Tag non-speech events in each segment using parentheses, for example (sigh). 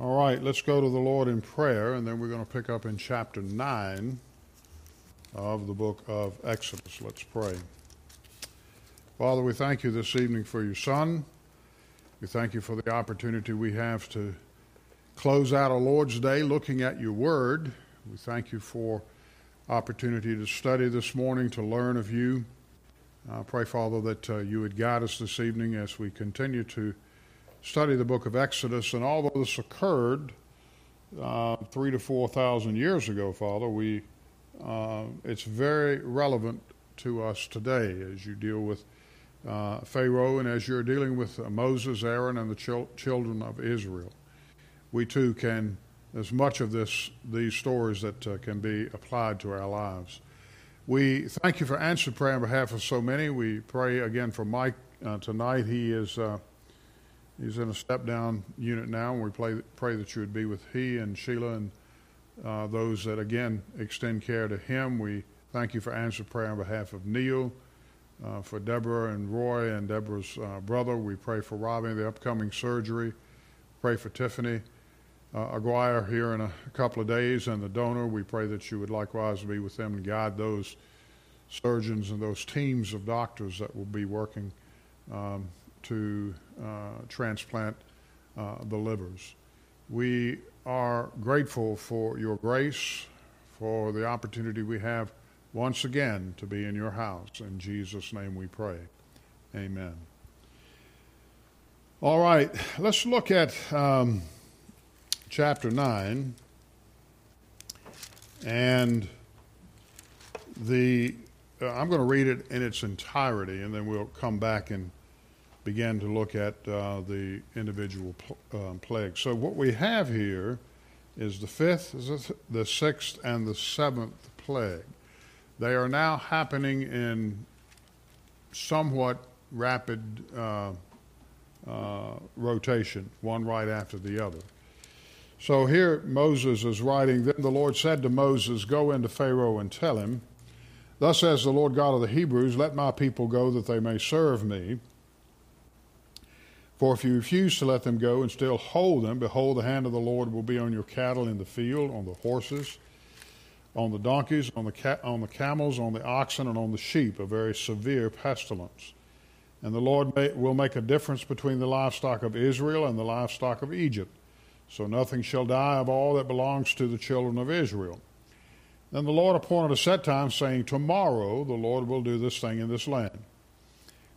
All right, let's go to the Lord in prayer, and then we're going to pick up in chapter 9 of the book of Exodus. Let's pray. Father, we thank you this evening for your Son. We thank you for the opportunity we have to close out a Lord's Day looking at your Word. We thank you for opportunity to study this morning, to learn of you. I pray, Father, that uh, you would guide us this evening as we continue to study the book of Exodus, and although this occurred uh, three to four thousand years ago, Father, we uh, it's very relevant to us today as you deal with uh, Pharaoh and as you're dealing with uh, Moses, Aaron, and the chil- children of Israel. We too can. There's much of this these stories that uh, can be applied to our lives. We thank you for answered prayer on behalf of so many. We pray again for Mike uh, tonight. He is He's in a step down unit now, and we pray, pray that you would be with he and Sheila and uh, those that, again, extend care to him. We thank you for answered prayer on behalf of Neil, uh, for Deborah and Roy and Deborah's uh, brother. We pray for Robbie, the upcoming surgery. Pray for Tiffany uh, Aguirre here in a couple of days, and the donor. We pray that you would likewise be with them and guide those surgeons and those teams of doctors that will be working um, to uh, transplant uh, the livers. We are grateful for your grace, for the opportunity we have once again to be in your house. In Jesus' name we pray. Amen. All right, let's look at um, chapter 9 and the uh, I'm going to read it in its entirety and then we'll come back and began to look at uh, the individual pl- um, plagues. So, what we have here is the fifth, the sixth, and the seventh plague. They are now happening in somewhat rapid uh, uh, rotation, one right after the other. So here Moses is writing Then the Lord said to Moses, Go into Pharaoh and tell him, Thus says the Lord God of the Hebrews, Let my people go that they may serve me. For if you refuse to let them go and still hold them, behold, the hand of the Lord will be on your cattle in the field, on the horses, on the donkeys, on the, ca- on the camels, on the oxen, and on the sheep, a very severe pestilence. And the Lord may, will make a difference between the livestock of Israel and the livestock of Egypt. So nothing shall die of all that belongs to the children of Israel. Then the Lord appointed a set time, saying, Tomorrow the Lord will do this thing in this land.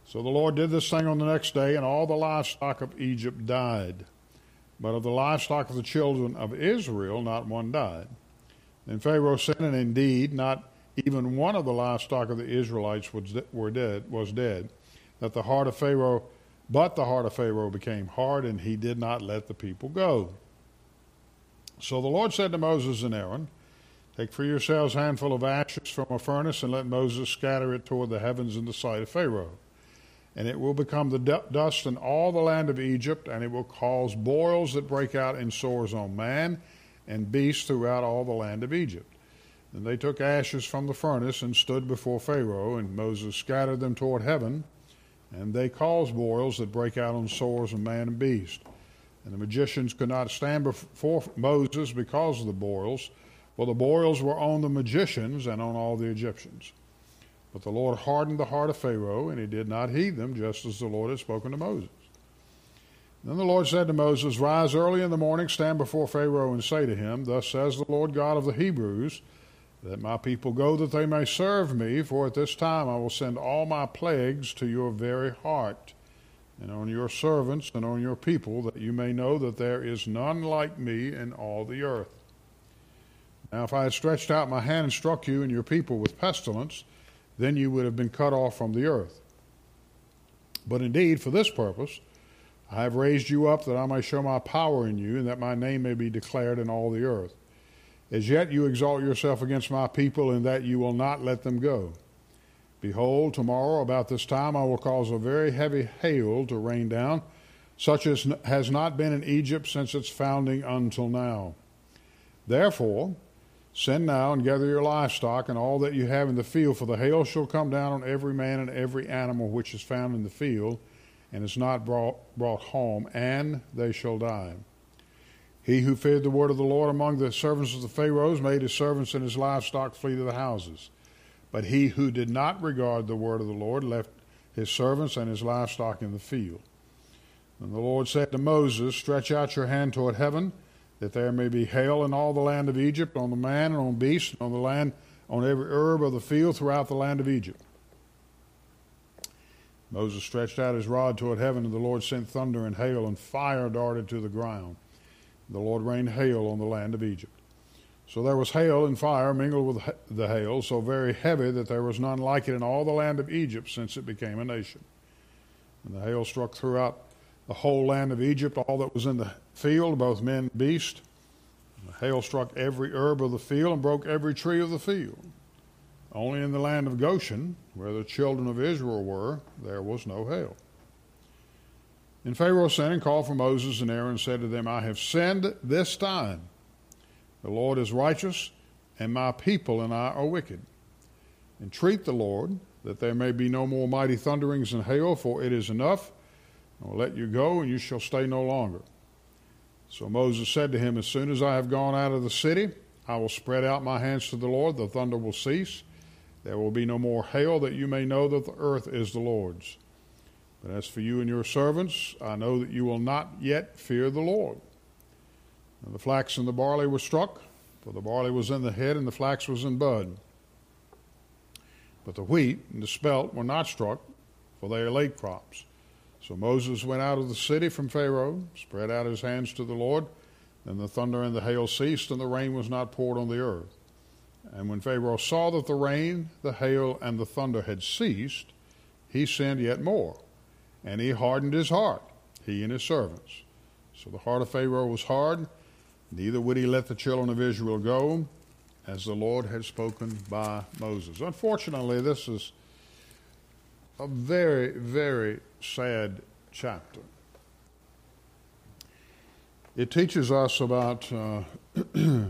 So the Lord did this thing on the next day, and all the livestock of Egypt died. But of the livestock of the children of Israel, not one died. Then Pharaoh said, and indeed, not even one of the livestock of the Israelites was, were dead, was dead, that the heart of Pharaoh, but the heart of Pharaoh became hard, and he did not let the people go. So the Lord said to Moses and Aaron, Take for yourselves a handful of ashes from a furnace, and let Moses scatter it toward the heavens in the sight of Pharaoh and it will become the dust in all the land of Egypt, and it will cause boils that break out in sores on man and beast throughout all the land of Egypt. And they took ashes from the furnace and stood before Pharaoh, and Moses scattered them toward heaven, and they caused boils that break out on sores of man and beast. And the magicians could not stand before Moses because of the boils, for the boils were on the magicians and on all the Egyptians. But the Lord hardened the heart of Pharaoh, and he did not heed them, just as the Lord had spoken to Moses. Then the Lord said to Moses, Rise early in the morning, stand before Pharaoh, and say to him, Thus says the Lord God of the Hebrews, Let my people go that they may serve me, for at this time I will send all my plagues to your very heart, and on your servants and on your people, that you may know that there is none like me in all the earth. Now, if I had stretched out my hand and struck you and your people with pestilence, then you would have been cut off from the earth. But indeed, for this purpose, I have raised you up that I may show my power in you, and that my name may be declared in all the earth. As yet you exalt yourself against my people, in that you will not let them go. Behold, tomorrow about this time I will cause a very heavy hail to rain down, such as has not been in Egypt since its founding until now. Therefore, Send now and gather your livestock and all that you have in the field, for the hail shall come down on every man and every animal which is found in the field, and is not brought, brought home, and they shall die. He who feared the word of the Lord among the servants of the Pharaohs made his servants and his livestock flee to the houses. But he who did not regard the word of the Lord left his servants and his livestock in the field. And the Lord said to Moses, Stretch out your hand toward heaven, that there may be hail in all the land of Egypt, on the man and on beast, and on the land, on every herb of the field throughout the land of Egypt. Moses stretched out his rod toward heaven, and the Lord sent thunder and hail, and fire darted to the ground. The Lord rained hail on the land of Egypt. So there was hail and fire mingled with the hail, so very heavy that there was none like it in all the land of Egypt since it became a nation. And the hail struck throughout the whole land of Egypt, all that was in the field, both men and beast. The hail struck every herb of the field and broke every tree of the field. Only in the land of Goshen, where the children of Israel were, there was no hail. And Pharaoh sent and called for Moses and Aaron and said to them, I have sinned this time. The Lord is righteous, and my people and I are wicked. Entreat the Lord that there may be no more mighty thunderings and hail, for it is enough. I will let you go, and you shall stay no longer. So Moses said to him, As soon as I have gone out of the city, I will spread out my hands to the Lord, the thunder will cease. There will be no more hail, that you may know that the earth is the Lord's. But as for you and your servants, I know that you will not yet fear the Lord. And the flax and the barley were struck, for the barley was in the head and the flax was in bud. But the wheat and the spelt were not struck, for they are late crops. So Moses went out of the city from Pharaoh, spread out his hands to the Lord. and the thunder and the hail ceased, and the rain was not poured on the earth. And when Pharaoh saw that the rain, the hail, and the thunder had ceased, he sinned yet more and he hardened his heart, he and his servants. So the heart of Pharaoh was hard, neither would he let the children of Israel go, as the Lord had spoken by Moses. Unfortunately, this is a very, very sad chapter. It teaches us about uh, (clears throat)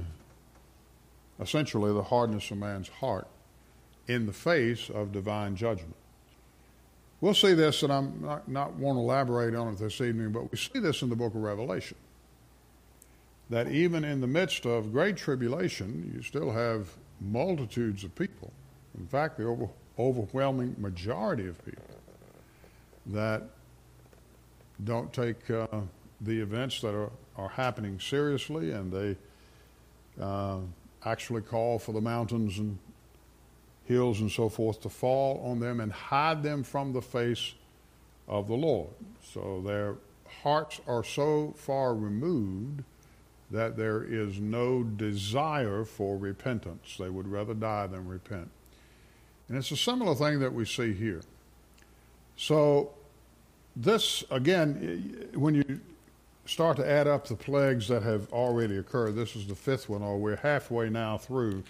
essentially the hardness of man's heart in the face of divine judgment. We'll see this, and I'm not, not want to elaborate on it this evening, but we see this in the book of Revelation. That even in the midst of great tribulation, you still have multitudes of people. In fact, the over, overwhelming majority of people that don't take uh, the events that are, are happening seriously and they uh, actually call for the mountains and hills and so forth to fall on them and hide them from the face of the Lord. So their hearts are so far removed that there is no desire for repentance. They would rather die than repent. And it's a similar thing that we see here. So, this, again, when you start to add up the plagues that have already occurred, this is the fifth one, or we're halfway now through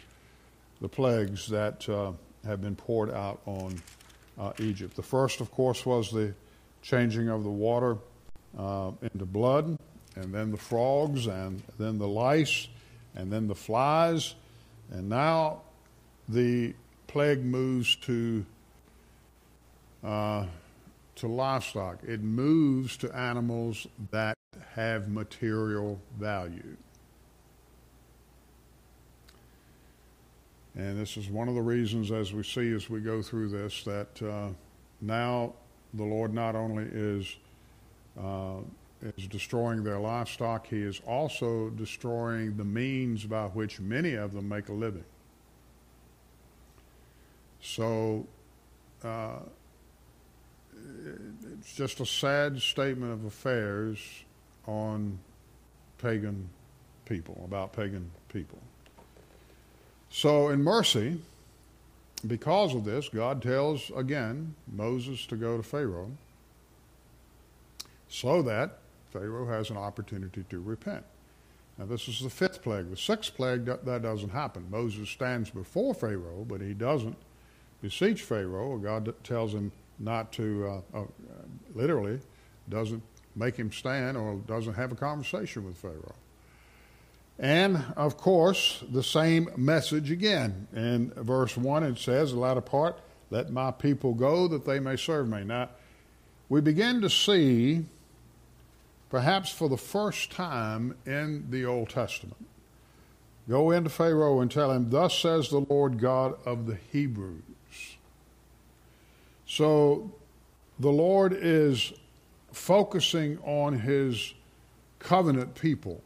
the plagues that uh, have been poured out on uh, Egypt. The first, of course, was the changing of the water uh, into blood, and then the frogs, and then the lice, and then the flies, and now the plague moves to uh, to livestock. It moves to animals that have material value. And this is one of the reasons, as we see as we go through this, that uh, now the Lord not only is uh, is destroying their livestock, He is also destroying the means by which many of them make a living. So uh, it's just a sad statement of affairs on pagan people, about pagan people. So, in mercy, because of this, God tells again Moses to go to Pharaoh so that Pharaoh has an opportunity to repent. Now, this is the fifth plague. The sixth plague, that, doesn't happen. Moses stands before Pharaoh, but he doesn't beseech Pharaoh. God tells him not to, uh, uh, literally, doesn't make him stand or doesn't have a conversation with Pharaoh. And of course, the same message again. In verse 1, it says, the latter part, let my people go that they may serve me. Now, we begin to see perhaps for the first time in the Old Testament. Go into Pharaoh and tell him, Thus says the Lord God of the Hebrews. So the Lord is focusing on his covenant people.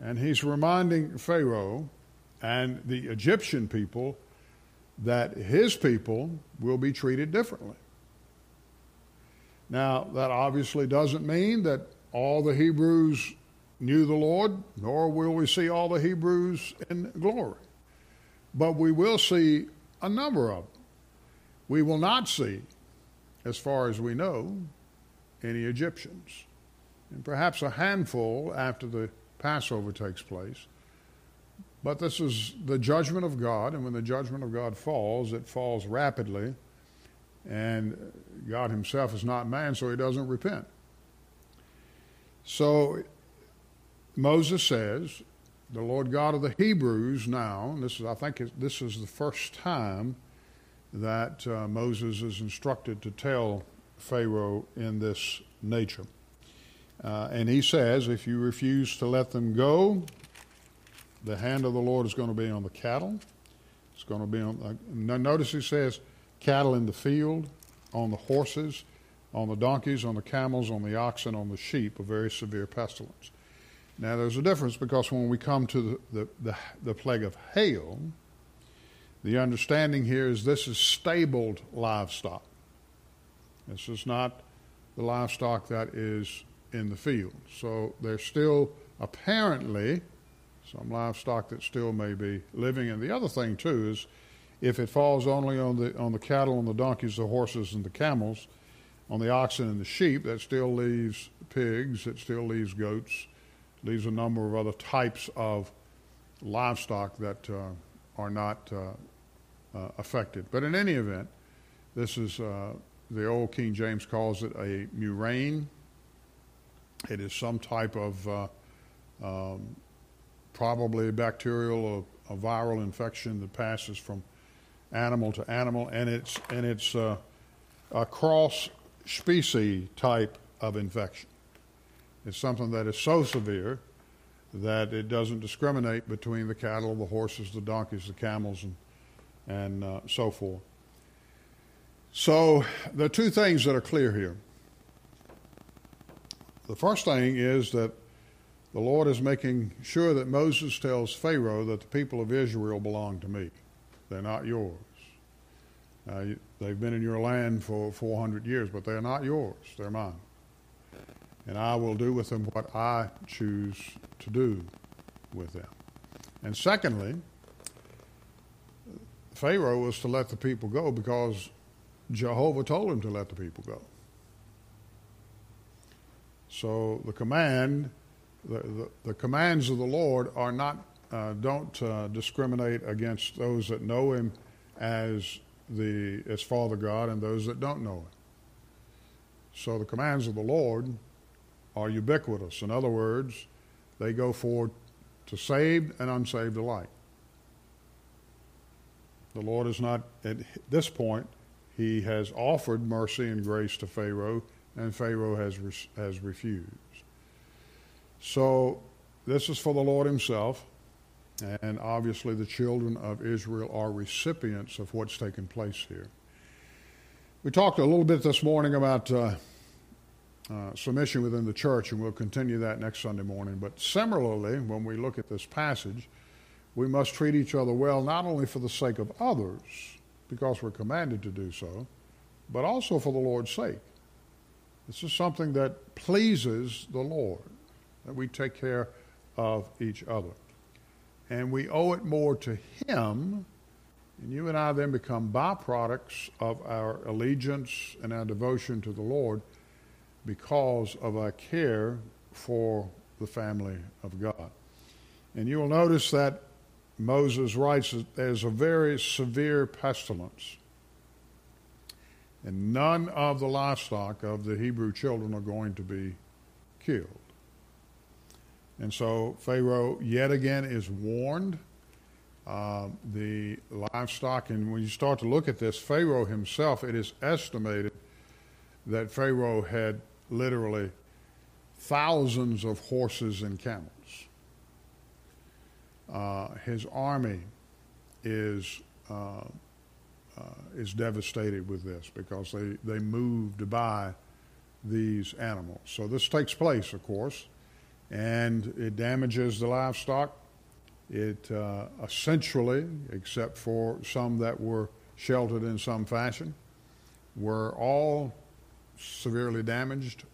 And he's reminding Pharaoh and the Egyptian people that his people will be treated differently. Now, that obviously doesn't mean that all the Hebrews knew the Lord, nor will we see all the Hebrews in glory. But we will see a number of them. We will not see, as far as we know, any Egyptians. And perhaps a handful after the Passover takes place. But this is the judgment of God, and when the judgment of God falls, it falls rapidly. And God Himself is not man, so He doesn't repent. So Moses says, the Lord God of the Hebrews now, this is, I think this is the first time that uh, Moses is instructed to tell Pharaoh in this nature. Uh, and he says, if you refuse to let them go, the hand of the Lord is going to be on the cattle. It's going to be on, uh, notice he says, cattle in the field, on the horses, on the donkeys, on the camels, on the oxen, on the sheep, a very severe pestilence. Now, there's a difference because when we come to the, the, the, the plague of hail, the understanding here is this is stabled livestock. This is not the livestock that is in the field. So there's still apparently some livestock that still may be living. And the other thing too is if it falls only on the on the cattle, on the donkeys, the horses, and the camels, on the oxen and the sheep, that still leaves pigs, it still leaves goats, leaves a number of other types of livestock that uh, are not uh, uh, affected. But in any event, this is uh, the old King James calls it a murrain. It is some type of uh, um, probably bacterial or a viral infection that passes from animal to animal, and it's and it's uh, a cross species type of infection. It's something that is so severe that it doesn't discriminate between the cattle, the horses, the donkeys, the camels, and and uh, so forth. So there are two things that are clear here. The first thing is that the Lord is making sure that Moses tells Pharaoh that the people of Israel belong to me. They're not yours. Uh, they've been in your land for 400 years, but they're not yours. They're mine. And I will do with them what I choose to do with them. And secondly, Pharaoh was to let the people go because Jehovah told him to let the people go. So the command, the, the, the commands of the Lord are not, uh, don't uh, discriminate against those that know Him as the as Father God and those that don't know Him. So the commands of the Lord are ubiquitous. In other words, they go forward to saved and unsaved alike. The Lord is not at this point he has offered mercy and grace to Pharaoh, and Pharaoh has, has refused. So, this is for the Lord Himself, and obviously the children of Israel are recipients of what's taken place here. We talked a little bit this morning about uh, uh, submission within the church, and we'll continue that next Sunday morning. But similarly, when we look at this passage, we must treat each other well, not only for the sake of others because we're commanded to do so, but also for the Lord's sake. This is something that pleases the Lord, that we take care of each other. And we owe it more to Him, and you and I then become byproducts of our allegiance and our devotion to the Lord because of our care for the family of God. And you will notice that Moses writes there's a very severe pestilence. And none of the livestock of the Hebrew children are going to be killed. And so Pharaoh yet again is warned. Uh, the livestock, and when you start to look at this, Pharaoh himself, it is estimated that Pharaoh had literally thousands of horses and camels. Uh, his army is uh, uh, is devastated with this because they, they moved by these animals. So this takes place, of course, and it damages the livestock. It uh, essentially, except for some that were sheltered in some fashion, were all severely damaged.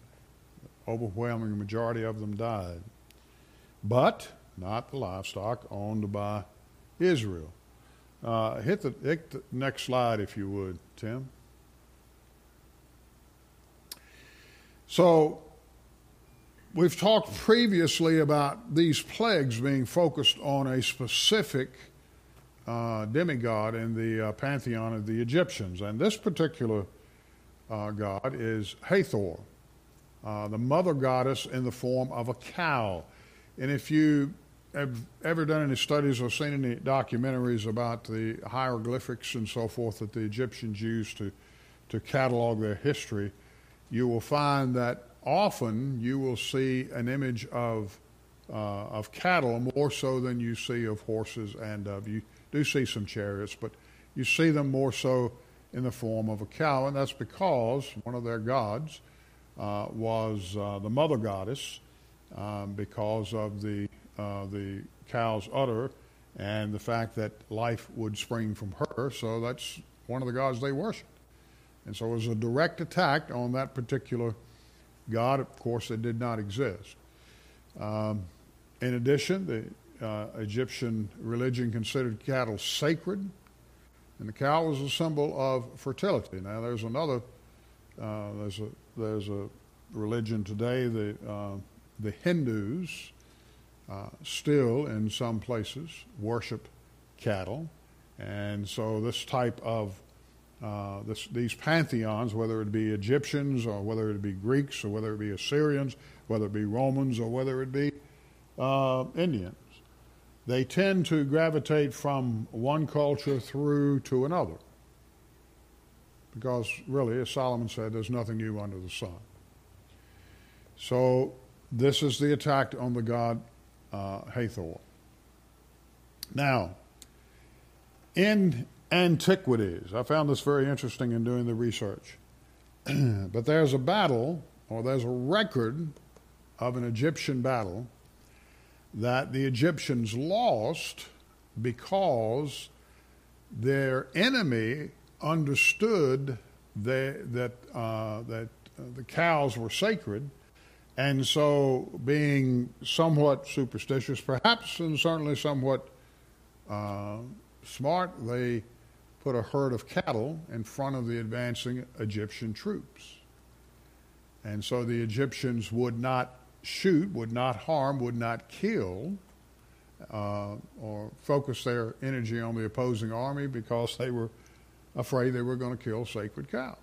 Overwhelming majority of them died. But not the livestock owned by Israel. Uh, hit, the, hit the next slide, if you would, Tim. So, we've talked previously about these plagues being focused on a specific uh, demigod in the uh, pantheon of the Egyptians. And this particular uh, god is Hathor, uh, the mother goddess in the form of a cow. And if you have ever done any studies or seen any documentaries about the hieroglyphics and so forth that the Egyptians used to, to catalog their history, you will find that often you will see an image of, uh, of cattle more so than you see of horses and of, you do see some chariots, but you see them more so in the form of a cow, and that's because one of their gods uh, was uh, the mother goddess um, because of the uh, the cow's udder and the fact that life would spring from her. So that's one of the gods they worship. And so it was a direct attack on that particular god. Of course, it did not exist. Um, in addition, the uh, Egyptian religion considered cattle sacred, and the cow was a symbol of fertility. Now, there's another, uh, there's a there's a religion today, the uh, the Hindus, uh, still in some places worship cattle. And so this type of uh, this, these pantheons, whether it be Egyptians or whether it be Greeks or whether it be Assyrians, whether it be Romans or whether it be uh, Indians, they tend to gravitate from one culture through to another. Because really, as Solomon said, there's nothing new under the sun. So this is the attack on the god uh, Hathor. Now, in antiquities, I found this very interesting in doing the research. (clears throat) but there's a battle, or there's a record of an Egyptian battle that the Egyptians lost because their enemy understood they, that, uh, that uh, the cows were sacred and so, being somewhat superstitious, perhaps, and certainly somewhat uh, smart, they put a herd of cattle in front of the advancing Egyptian troops. And so the Egyptians would not shoot, would not harm, would not kill, uh, or focus their energy on the opposing army because they were afraid they were going to kill sacred cows.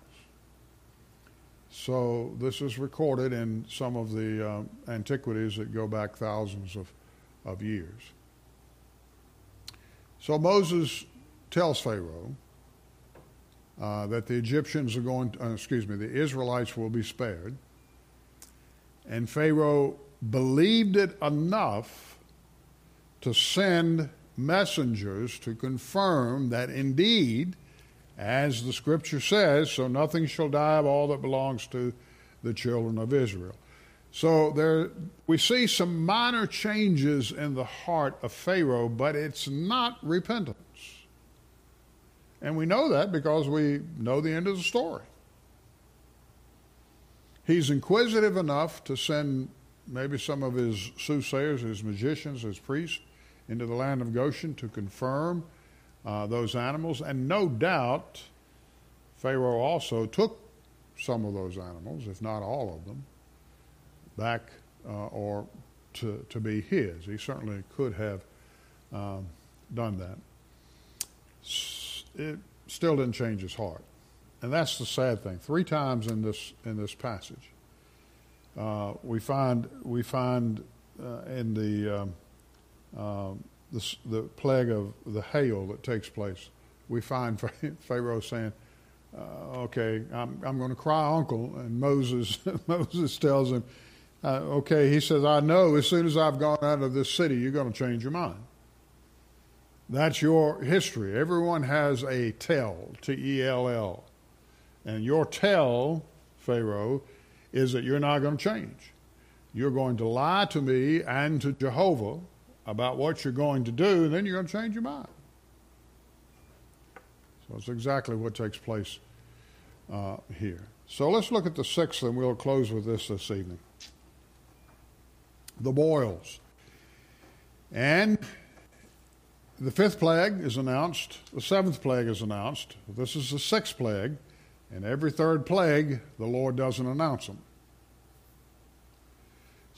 So this is recorded in some of the uh, antiquities that go back thousands of, of years. So Moses tells Pharaoh uh, that the Egyptians are going, to, uh, excuse me, the Israelites will be spared. And Pharaoh believed it enough to send messengers to confirm that indeed as the scripture says, so nothing shall die of all that belongs to the children of Israel. So there we see some minor changes in the heart of Pharaoh, but it's not repentance. And we know that because we know the end of the story. He's inquisitive enough to send maybe some of his soothsayers, his magicians, his priests into the land of Goshen to confirm uh, those animals. And no doubt, Pharaoh also took some of those animals, if not all of them, back uh, or to, to be his. He certainly could have um, done that. It still didn't change his heart. And that's the sad thing. Three times in this, in this passage, uh, we find, we find uh, in the um, um the, the plague of the hail that takes place, we find (laughs) Pharaoh saying, uh, "Okay, I'm, I'm going to cry, uncle." And Moses (laughs) Moses tells him, Uh, okay, he says, I know as soon as I've gone out of this city, you're going to change your mind. That's your history. Everyone has a tell, T E L L. And your tell, Pharaoh, is that you're not going to change. You're going to lie to me and to Jehovah about what you're going to do, and then you're going to change your mind. So it's exactly what takes place uh, here. So let's look at the sixth, and we'll close with this this evening. The boils. And the fifth plague is announced, the seventh plague is announced. This is the sixth plague, and every third plague, the Lord doesn't announce them.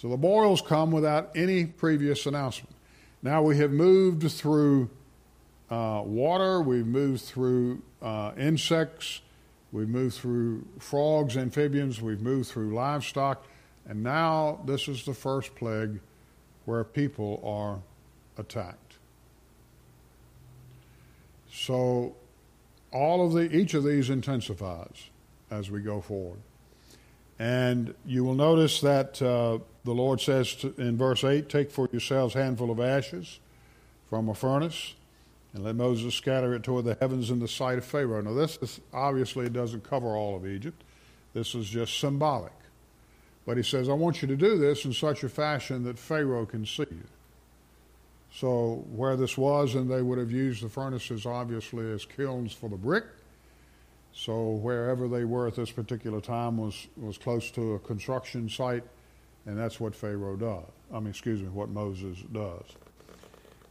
So the boils come without any previous announcement. Now we have moved through uh, water, we've moved through uh, insects, we've moved through frogs, amphibians, we've moved through livestock, and now this is the first plague where people are attacked. So all of the each of these intensifies as we go forward. And you will notice that uh, the Lord says to, in verse 8, Take for yourselves a handful of ashes from a furnace, and let Moses scatter it toward the heavens in the sight of Pharaoh. Now, this is, obviously doesn't cover all of Egypt. This is just symbolic. But he says, I want you to do this in such a fashion that Pharaoh can see you. So, where this was, and they would have used the furnaces obviously as kilns for the brick. So, wherever they were at this particular time was, was close to a construction site, and that's what Pharaoh does. I mean, excuse me, what Moses does.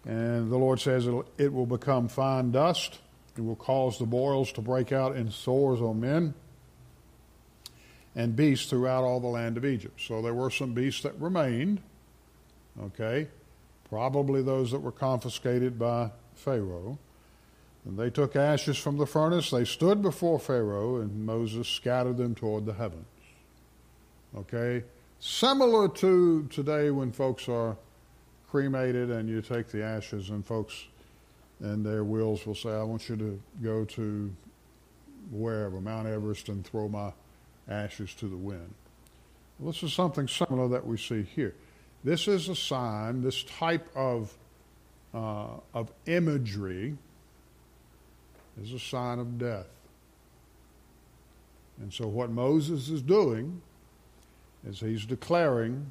And the Lord says it will become fine dust. It will cause the boils to break out in sores on men and beasts throughout all the land of Egypt. So there were some beasts that remained, okay, probably those that were confiscated by Pharaoh. And they took ashes from the furnace, they stood before Pharaoh, and Moses scattered them toward the heavens. Okay? Similar to today when folks are cremated and you take the ashes, and folks and their wills will say, I want you to go to wherever, Mount Everest, and throw my ashes to the wind. Well, this is something similar that we see here. This is a sign, this type of, uh, of imagery is a sign of death. And so, what Moses is doing is he's declaring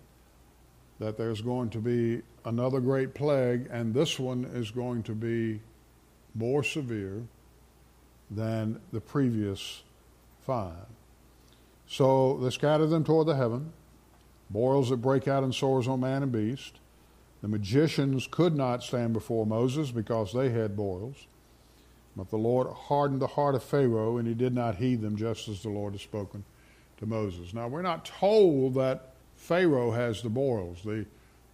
that there's going to be another great plague, and this one is going to be more severe than the previous five. So they scatter them toward the heaven, boils that break out in sores on man and beast. The magicians could not stand before Moses because they had boils. But the Lord hardened the heart of Pharaoh, and he did not heed them, just as the Lord had spoken to Moses. Now, we're not told that Pharaoh has the boils. The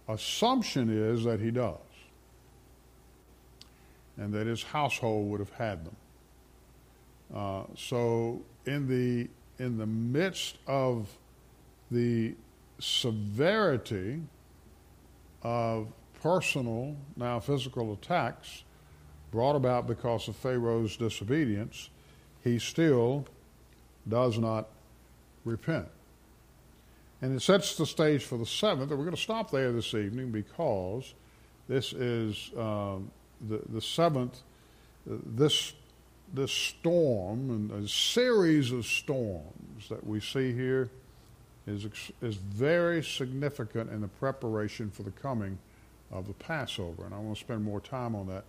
assumption is that he does, and that his household would have had them. Uh, so, in the in the midst of the severity of personal, now physical attacks brought about because of Pharaoh's disobedience, he still does not repent. And it sets the stage for the seventh, and we're going to stop there this evening because this is um, the, the seventh. This this storm and a series of storms that we see here is, is very significant in the preparation for the coming of the Passover. And I want to spend more time on that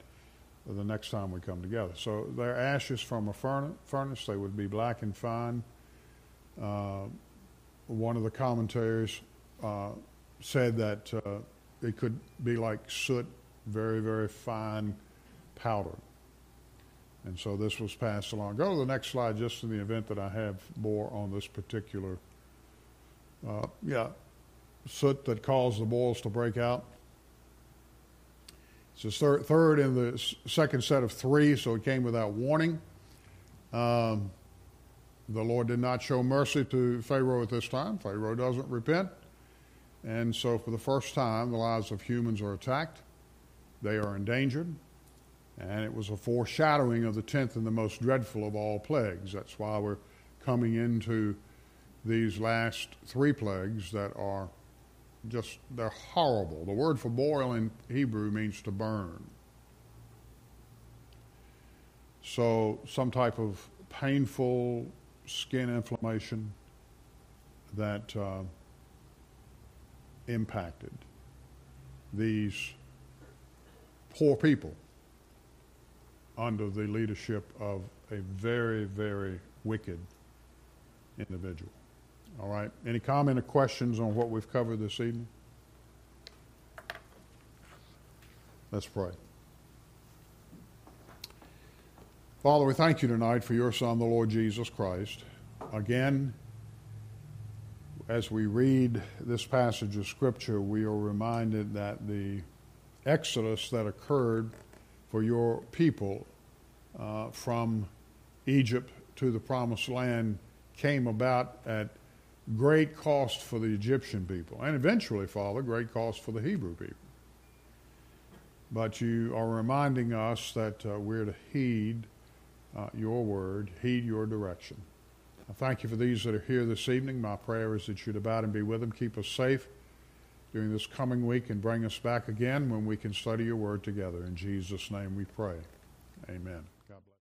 the next time we come together. So they're ashes from a furnace. They would be black and fine. Uh, one of the commentaries uh, said that uh, it could be like soot, very, very fine powder. And so this was passed along. Go to the next slide just in the event that I have more on this particular, uh, yeah, soot that caused the boils to break out. It's the third, in the second set of three, so it came without warning. Um, the Lord did not show mercy to Pharaoh at this time. Pharaoh doesn't repent. And so, for the first time, the lives of humans are attacked. They are endangered. And it was a foreshadowing of the tenth and the most dreadful of all plagues. That's why we're coming into these last three plagues that are just they're horrible. The word for boil in Hebrew means to burn. So, some type of painful skin inflammation that uh, impacted these poor people under the leadership of a very, very wicked individual. All right. Any comment or questions on what we've covered this evening? Let's pray. Father, we thank you tonight for your Son, the Lord Jesus Christ. Again, as we read this passage of Scripture, we are reminded that the exodus that occurred for your people uh, from Egypt to the promised land came about at great cost for the Egyptian people, and eventually, Father, great cost for the Hebrew people. But you are reminding us that uh, we're to heed uh, your word, heed your direction. I thank you for these that are here this evening. My prayer is that you'd abide and be with them, keep us safe during this coming week, and bring us back again when we can study your word together. In Jesus' name we pray. Amen.